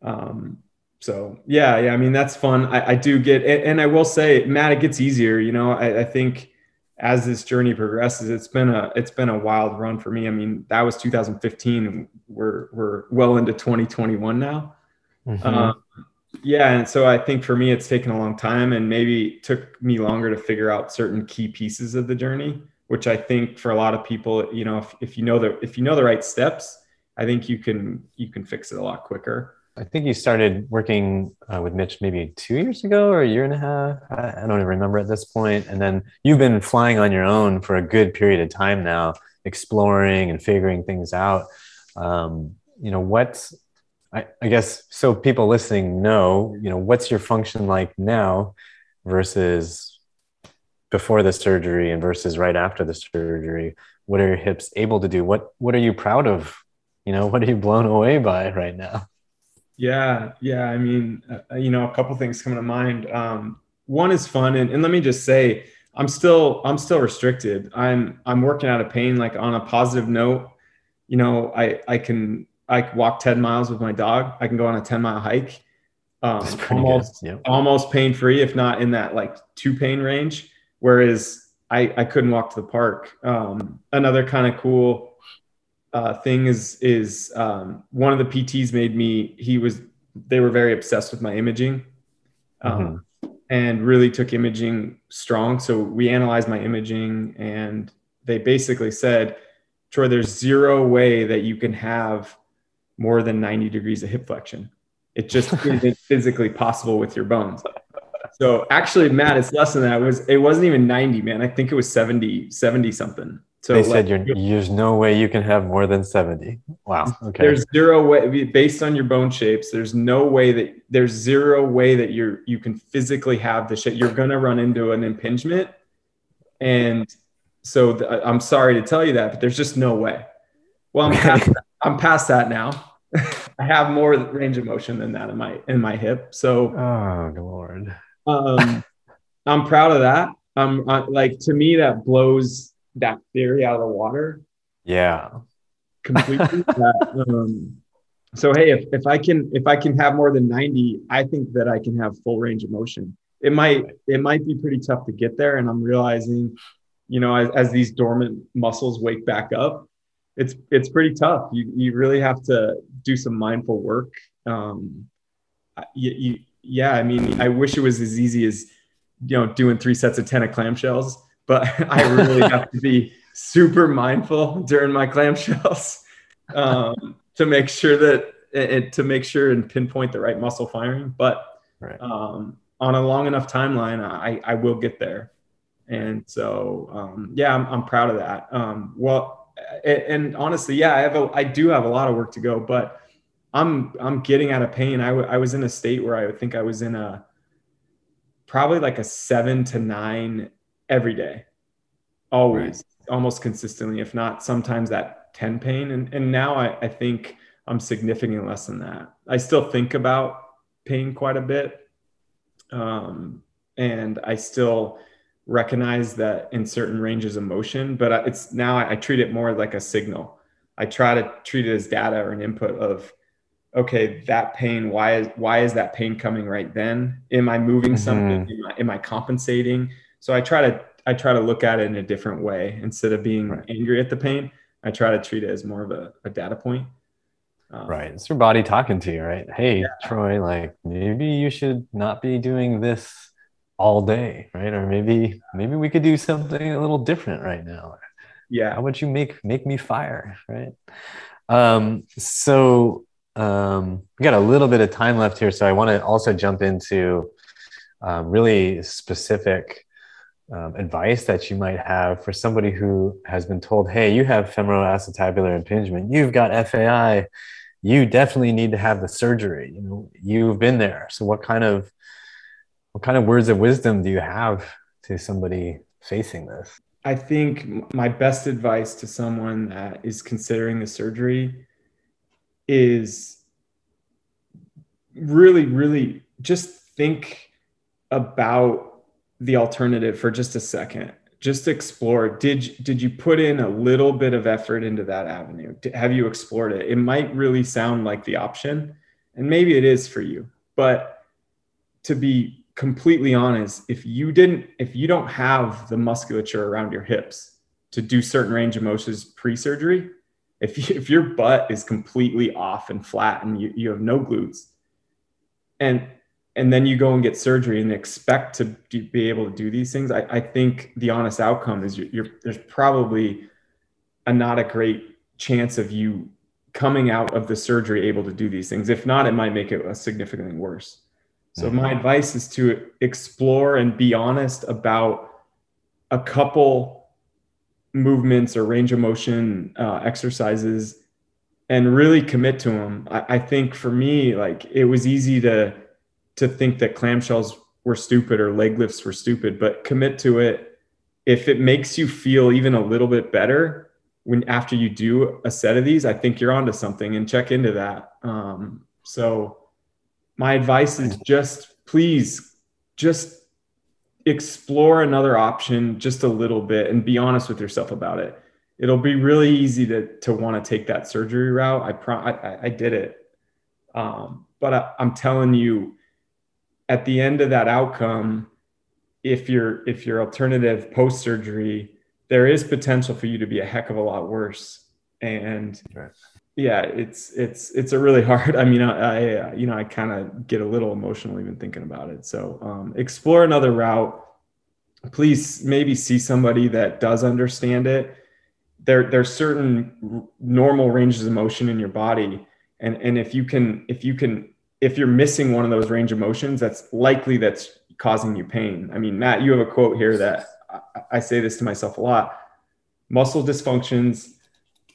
Um, so yeah yeah i mean that's fun. I, I do get and, and, i will say matt it gets easier you know. I, I think as this journey progresses, it's been a it's been a wild run for me. I mean, that was 2015, and we're we're well into 2021 now. Mm-hmm. Um, yeah, and so I think for me, it's taken a long time, and maybe took me longer to figure out certain key pieces of the journey. Which I think for a lot of people, you know, if, if you know the if you know the right steps, I think you can you can fix it a lot quicker. I think you started working uh, with Mitch maybe two years ago or a year and a half. I, I, don't even remember at this point. And then you've been flying on your own for a good period of time now, exploring and figuring things out. Um, you know, what I, I guess so people listening know, you know, what's your function like now versus before the surgery and versus right after the surgery? What are your hips able to do? What what are you proud of? You know, what are you blown away by right now? Yeah, yeah. I mean, uh, you know, a couple things coming to mind. Um, one is fun, and, and let me just say, I'm still I'm still restricted. I'm I'm working out of pain. Like on a positive note, you know, I I can I walk 10 miles with my dog. I can go on a 10 mile hike. Um, almost yep. almost pain free, if not in that like two pain range. Whereas I I couldn't walk to the park. Um, another kind of cool uh, thing is is um, one of the PTs made me. He was they were very obsessed with my imaging. Um, mm-hmm and really took imaging strong. So we analyzed my imaging and they basically said, Troy, there's zero way that you can have more than 90 degrees of hip flexion. It just isn't physically possible with your bones. So actually, Matt, it's less than that. It was it wasn't even 90, man. I think it was 70, 70 something. So they said like, there's no way you can have more than 70. Wow. Okay. There's zero way based on your bone shapes. There's no way that there's zero way that you're you can physically have the shape. You're gonna run into an impingement, and so the, I'm sorry to tell you that, but there's just no way. Well, I'm past, I'm past that now. I have more range of motion than that in my in my hip. So, oh lord, um, I'm proud of that. Um, I, like to me, that blows that theory out of the water. Yeah. Completely. that, um, so hey, if, if I can if I can have more than 90, I think that I can have full range of motion. It might it might be pretty tough to get there. And I'm realizing, you know, as, as these dormant muscles wake back up, it's it's pretty tough. You you really have to do some mindful work. Um, you, you, yeah, I mean, I wish it was as easy as you know doing three sets of ten of clamshells but I really have to be super mindful during my clamshells um, to make sure that and to make sure and pinpoint the right muscle firing. But right. um, on a long enough timeline, I, I will get there. And so, um, yeah, I'm, I'm proud of that. Um, well, and, and, honestly, yeah, I have a, I do have a lot of work to go, but I'm, I'm getting out of pain. I, w- I was in a state where I would think I was in a, probably like a seven to nine every day, always, right. almost consistently, if not sometimes that 10 pain. And, and now I, I think I'm significantly less than that. I still think about pain quite a bit. Um, and I still recognize that in certain ranges of motion, but it's now I, I treat it more like a signal. I try to treat it as data or an input of, okay, that pain, why is, why is that pain coming right then? Am I moving mm-hmm. something? Am I, am I compensating? So I try to I try to look at it in a different way instead of being right. angry at the pain. I try to treat it as more of a, a data point. Um, right. It's your body talking to you, right? Hey, yeah. Troy, like maybe you should not be doing this all day, right? Or maybe maybe we could do something a little different right now. Yeah. How would you make make me fire, right? Um, so um, we got a little bit of time left here, so I want to also jump into um, really specific um, advice that you might have for somebody who has been told, hey, you have femoral acetabular impingement, you've got FAI, you definitely need to have the surgery. You know, you've been there. So what kind of what kind of words of wisdom do you have to somebody facing this? I think my best advice to someone that is considering the surgery is really, really just think about the alternative for just a second. Just explore. Did did you put in a little bit of effort into that avenue? Have you explored it? It might really sound like the option and maybe it is for you but to be completely honest if you didn't if you don't have the musculature around your hips to do certain range of motions pre-surgery if, you, if your butt is completely off and flat and you, you have no glutes and and then you go and get surgery and expect to be able to do these things i, I think the honest outcome is you're, you're, there's probably a not a great chance of you coming out of the surgery able to do these things if not it might make it significantly worse so mm-hmm. my advice is to explore and be honest about a couple movements or range of motion uh, exercises and really commit to them. I, I think for me, like it was easy to to think that clamshells were stupid or leg lifts were stupid, but commit to it. If it makes you feel even a little bit better when after you do a set of these, I think you're onto something and check into that. Um, so my advice is just please just explore another option just a little bit and be honest with yourself about it it'll be really easy to to want to take that surgery route. I pro- I, I did it, um, but I, I'm telling you, at the end of that outcome, if your if your alternative post surgery, there is potential for you to be a heck of a lot worse. And right. yeah, it's it's it's a really hard. I mean, I, I you know I kind of get a little emotional even thinking about it. So um, explore another route. Please maybe see somebody that does understand it there there's certain normal ranges of motion in your body and and if you can if you can if you're missing one of those range of motions that's likely that's causing you pain. I mean matt you have a quote here that i, I say this to myself a lot. Muscle dysfunctions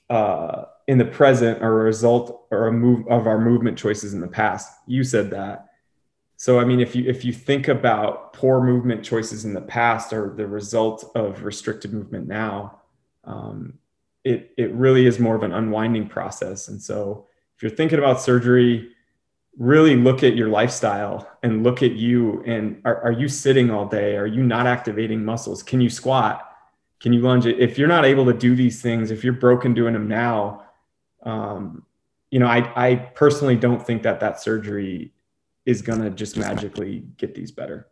uh, in the present are a result or a move of our movement choices in the past. You said that. So i mean if you if you think about poor movement choices in the past are the result of restricted movement now um, it it really is more of an unwinding process. And so if you're thinking about surgery, really look at your lifestyle and look at you and are, are you sitting all day? Are you not activating muscles? Can you squat? Can you lunge? If you're not able to do these things, if you're broken doing them now, um, you know, I, I personally don't think that that surgery is going to just magically get these better.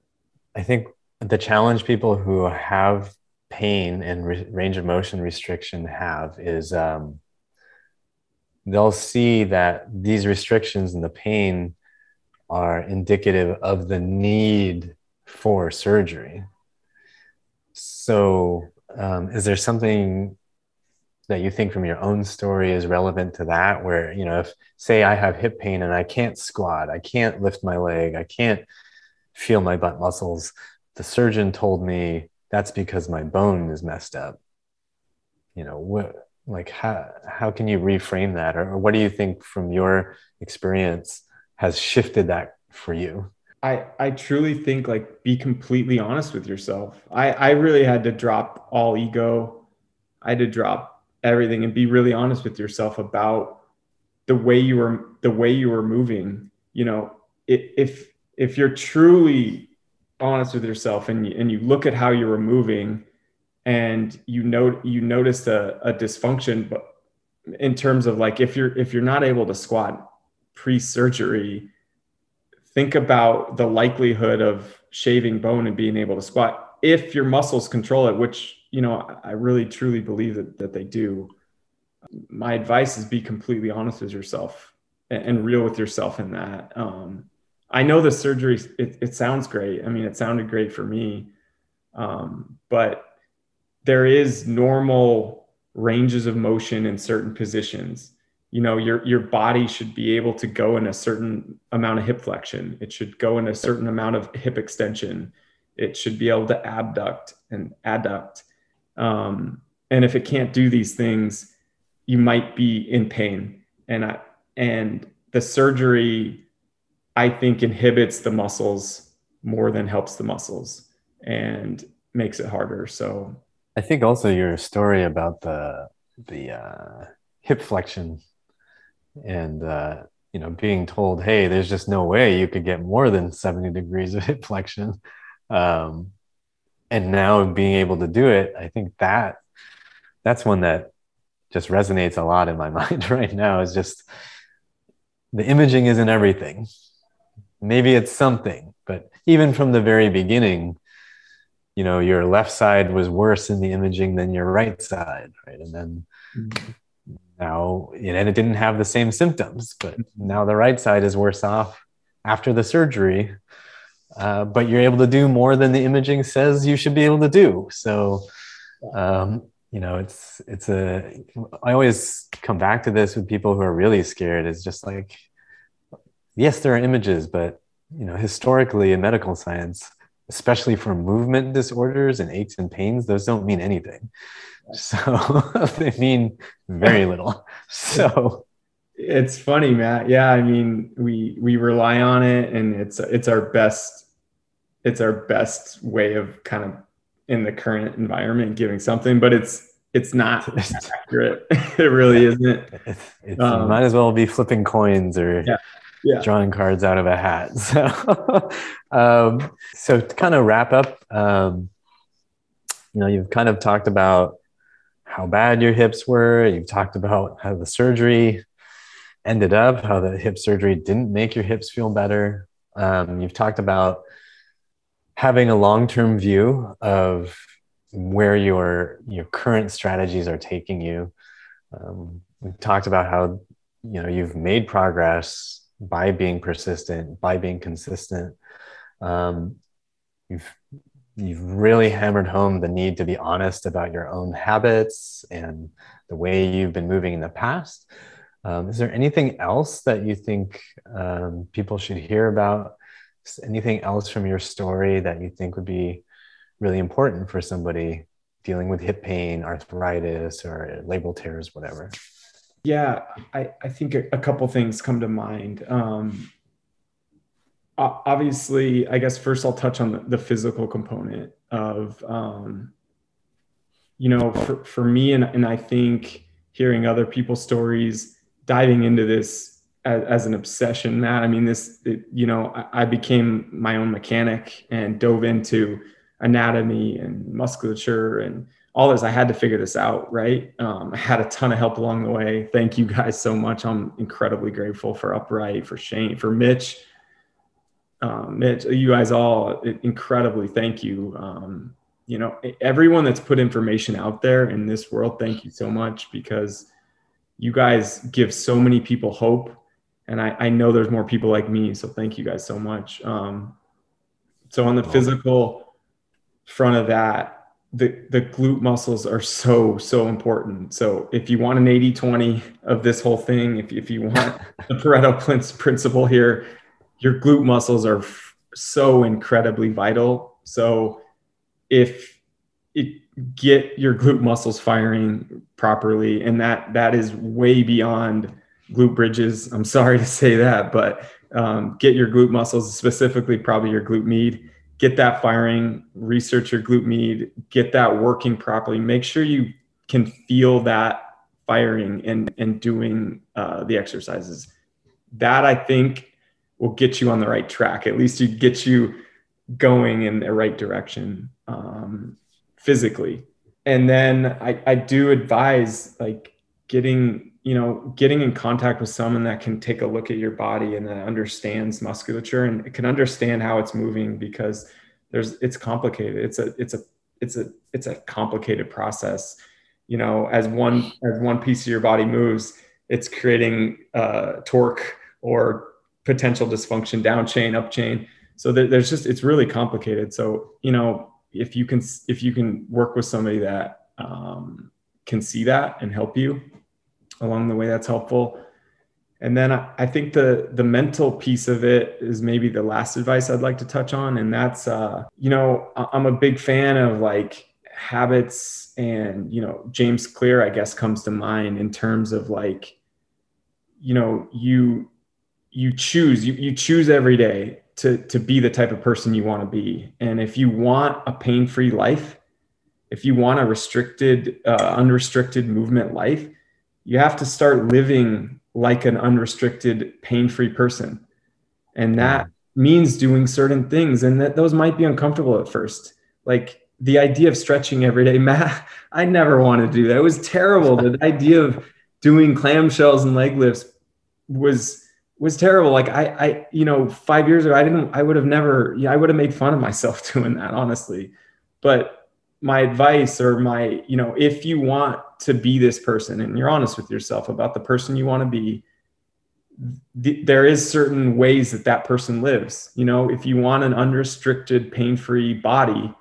I think the challenge people who have pain and re- range of motion restriction have is um, they'll see that these restrictions and the pain are indicative of the need for surgery. So, um, is there something that you think from your own story is relevant to that? Where, you know, if say I have hip pain and I can't squat, I can't lift my leg, I can't feel my butt muscles, the surgeon told me that's because my bone is messed up you know what like how how can you reframe that or, or what do you think from your experience has shifted that for you I, I truly think like be completely honest with yourself. I, I really had to drop all ego. I had to drop everything and be really honest with yourself about the way you were the way you were moving. You know, if if you're truly honest with yourself and you, and you look at how you were moving and you know you noticed a, a dysfunction but in terms of like if you're if you're not able to squat pre-surgery think about the likelihood of shaving bone and being able to squat if your muscles control it which you know i really truly believe that, that they do my advice is be completely honest with yourself and, and real with yourself in that um, I know the surgery, it, it sounds great. I mean, it sounded great for me. Um, but there is normal ranges of motion in certain positions. You know, your, your body should be able to go in a certain amount of hip flexion. It should go in a certain amount of hip extension. It should be able to abduct and adduct. Um, and if it can't do these things, you might be in pain. And I, and the surgery I think inhibits the muscles more than helps the muscles and makes it harder. So I think also your story about the the uh, hip flexion and uh, you know being told, hey, there's just no way you could get more than 70 degrees of hip flexion. Um, and now being able to do it, I think that that's one that just resonates a lot in my mind right now is just the imaging isn't everything maybe it's something but even from the very beginning you know your left side was worse in the imaging than your right side right? And then mm-hmm. now and it didn't have the same symptoms but now the right side is worse off after the surgery. Uh, but you're able to do more than the imaging says you should be able to do. So um, you know it's it's a i always come back to this with people who are really scared. It's just like yes, there are images, but you know, historically in medical science, especially for movement disorders and aches and pains, those don't mean anything. So they mean very little. So it's funny, Matt. Yeah, I mean, we we rely on it, and it's it's our best it's our best way of kind of in the current environment giving something, but it's it's not accurate. it really isn't. It's, it's, um, might as well be flipping coins or yeah, yeah. drawing cards out of a hat. So, um, so to kind of wrap up, um, you know, you've kind of talked about how bad your hips were. You've talked about how the surgery ended up, how the hip surgery didn't make your hips feel better. Um, you've talked about having a long-term view of where your your current strategies are taking you. Um, we've talked about how you know you've made progress by being persistent, by being consistent. Um, you've you've really hammered home the need to be honest about your own habits and the way you've been moving in the past. Um, is there anything else that you think um, people should hear about anything else from your story that you think would be really important for somebody dealing with hip pain, arthritis, or labral tears, whatever? Yeah, I, I think a, a couple things come to mind. Um, obviously, I guess first I'll touch on the, the physical component of, um, you know, for, for me, and, and I think hearing other people's stories, diving into this as, as an obsession, Matt. I mean, this, it, you know, I, I became my own mechanic and dove into anatomy and musculature and all this. I had to figure this out, right? Um, I had a ton of help along the way. Thank you guys so much. I'm incredibly grateful for Upright, for Shane, for Mitch. Um, Mitch, you guys all incredibly thank you. Um, you know, everyone that's put information out there in this world, thank you so much because you guys give so many people hope and I, I know there's more people like me. So thank you guys so much. Um, so on the physical front of that, the, the glute muscles are so, so important. So if you want an 80, 20 of this whole thing, if, if you want the Pareto principle here, your glute muscles are f- so incredibly vital. So if it, get your glute muscles firing properly, and that, that is way beyond glute bridges. I'm sorry to say that, but um, get your glute muscles, specifically probably your glute med, get that firing, research your glute med, get that working properly. Make sure you can feel that firing and, and doing uh, the exercises. That I think will get you on the right track. At least you get you going in the right direction um, physically. And then I, I do advise like getting you know getting in contact with someone that can take a look at your body and that understands musculature and can understand how it's moving because there's it's complicated. It's a it's a it's a it's a complicated process. You know as one as one piece of your body moves it's creating uh, torque or potential dysfunction down chain up chain. So there's just it's really complicated. So you know if you can if you can work with somebody that um, can see that and help you along the way that's helpful. And then I, think the the mental piece of it is maybe the last advice I'd like to touch on, and that's uh, you know I'm a big fan of like habits, and you know James Clear I guess comes to mind in terms of like you know you you choose you, you choose every day to to be the type of person you want to be, and if you want a pain free life, if you want a restricted uh, unrestricted movement life you have to start living like an unrestricted pain-free person. And that means doing certain things and that those might be uncomfortable at first. Like the idea of stretching every day matt i never wanted to do that. It was terrible. The idea of doing clamshells and leg lifts was was terrible. Like i i you know five years ago i didn't i would have never yeah i would have made fun of myself doing that honestly. But my advice or my you know if you want to be this person and you're honest with yourself about the person you want to be th- there is certain ways that that person lives. You know if you want an unrestricted pain-free body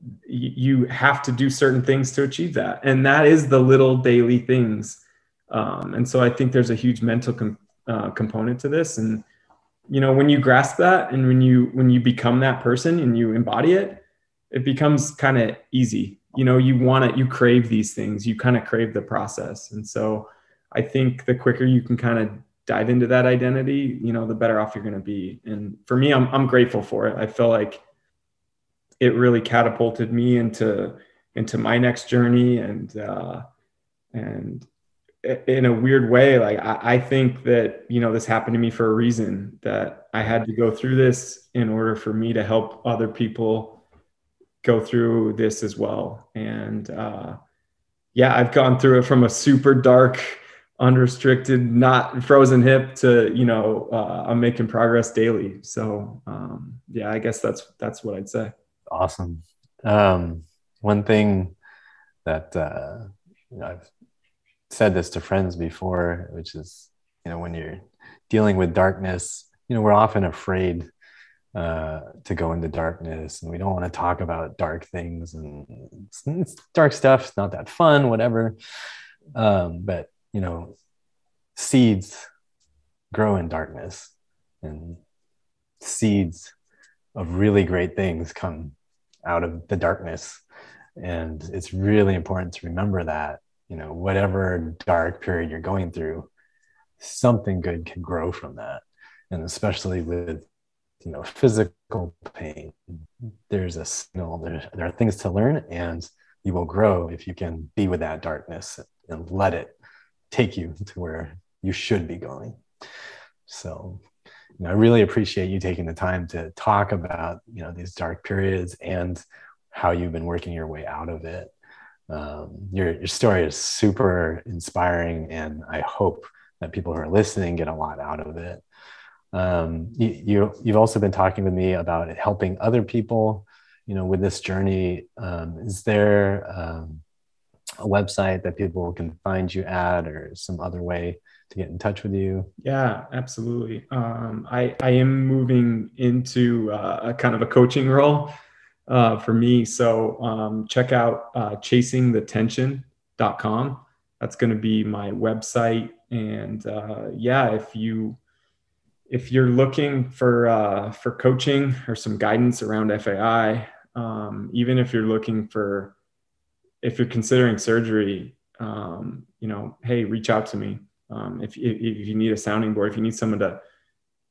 y- you have to do certain things to achieve that and that is the little daily things. Um, and so i think there's a huge mental com- uh, component to this and you know when you grasp that and when you when you become that person and you embody it it becomes kind of easy you know you want it you crave these things you kind of crave the process and so I think the quicker you can kind of dive into that identity, you know, the better off you're going to be. And for me, I'm I'm grateful for it. I feel like it really catapulted me into into my next journey and uh, and in a weird way like I, I, think that you know this happened to me for a reason that i had to go through this in order for me to help other people go through this as well. And uh, yeah i've gone through it from a super dark unrestricted not frozen hip to you know uh, i'm making progress daily. So um, yeah i guess that's that's what i'd say. Awesome. Um, one thing that uh, I've said this to friends before, which is, you know, when you're dealing with darkness, you know, we're often afraid uh, to go into darkness and we don't want to talk about dark things and it's, it's dark stuff. It's not that fun, whatever. Um, but, you know, seeds grow in darkness and seeds of really great things come out of the darkness. And it's really important to remember that you know whatever dark period you're going through something good can grow from that and especially with you know physical pain. There's a signal there, there are things to learn and you will grow if you can be with that darkness and let it take you to where you should be going. So you know, i really appreciate you taking the time to talk about you know these dark periods and how you've been working your way out of it. Um, your, your story is super inspiring and i hope that people who are listening get a lot out of it um, you, you you've also been talking with me about helping other people you know with this journey um, is there um, a website that people can find you at or some other way to get in touch with you yeah absolutely um, I, I am moving into uh, a kind of a coaching role uh, for me. So um, check out uh, chasingthetension.com. That's going to be my website. And uh, yeah, if you if you're looking for uh, for coaching or some guidance around FAI, um, even if you're looking for if you're considering surgery, um, you know, hey, reach out to me. Um, if, if, if you need a sounding board, if you need someone to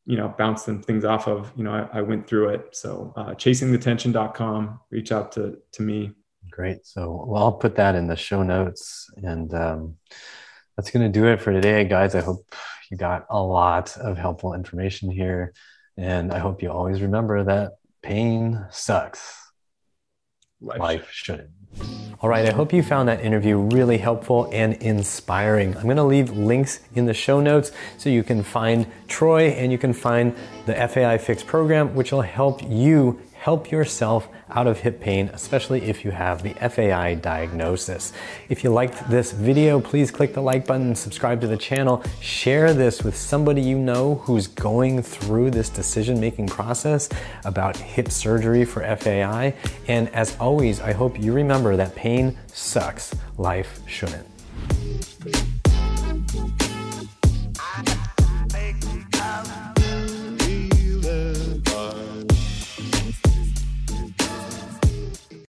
you know, bounce them things off of, you know, I, I went through it. So uh, chasingthetension.com, reach out to, to me. Great. So well, I'll put that in the show notes and um, that's going to do it for today, guys. I hope you got a lot of helpful information here. And I hope you always remember that pain sucks. Life, Life shouldn't. All right, I hope you found that interview really helpful and inspiring. I'm going to leave links in the show notes so you can find Troy and you can find the FAI Fix program, which will help you help yourself out of hip pain, especially if you have the FAI diagnosis. If you liked this video, please click the like button, subscribe to the channel, share this with somebody you know who's going through this decision making process about hip surgery for FAI. And as always, I hope you remember that pain sucks, life shouldn't.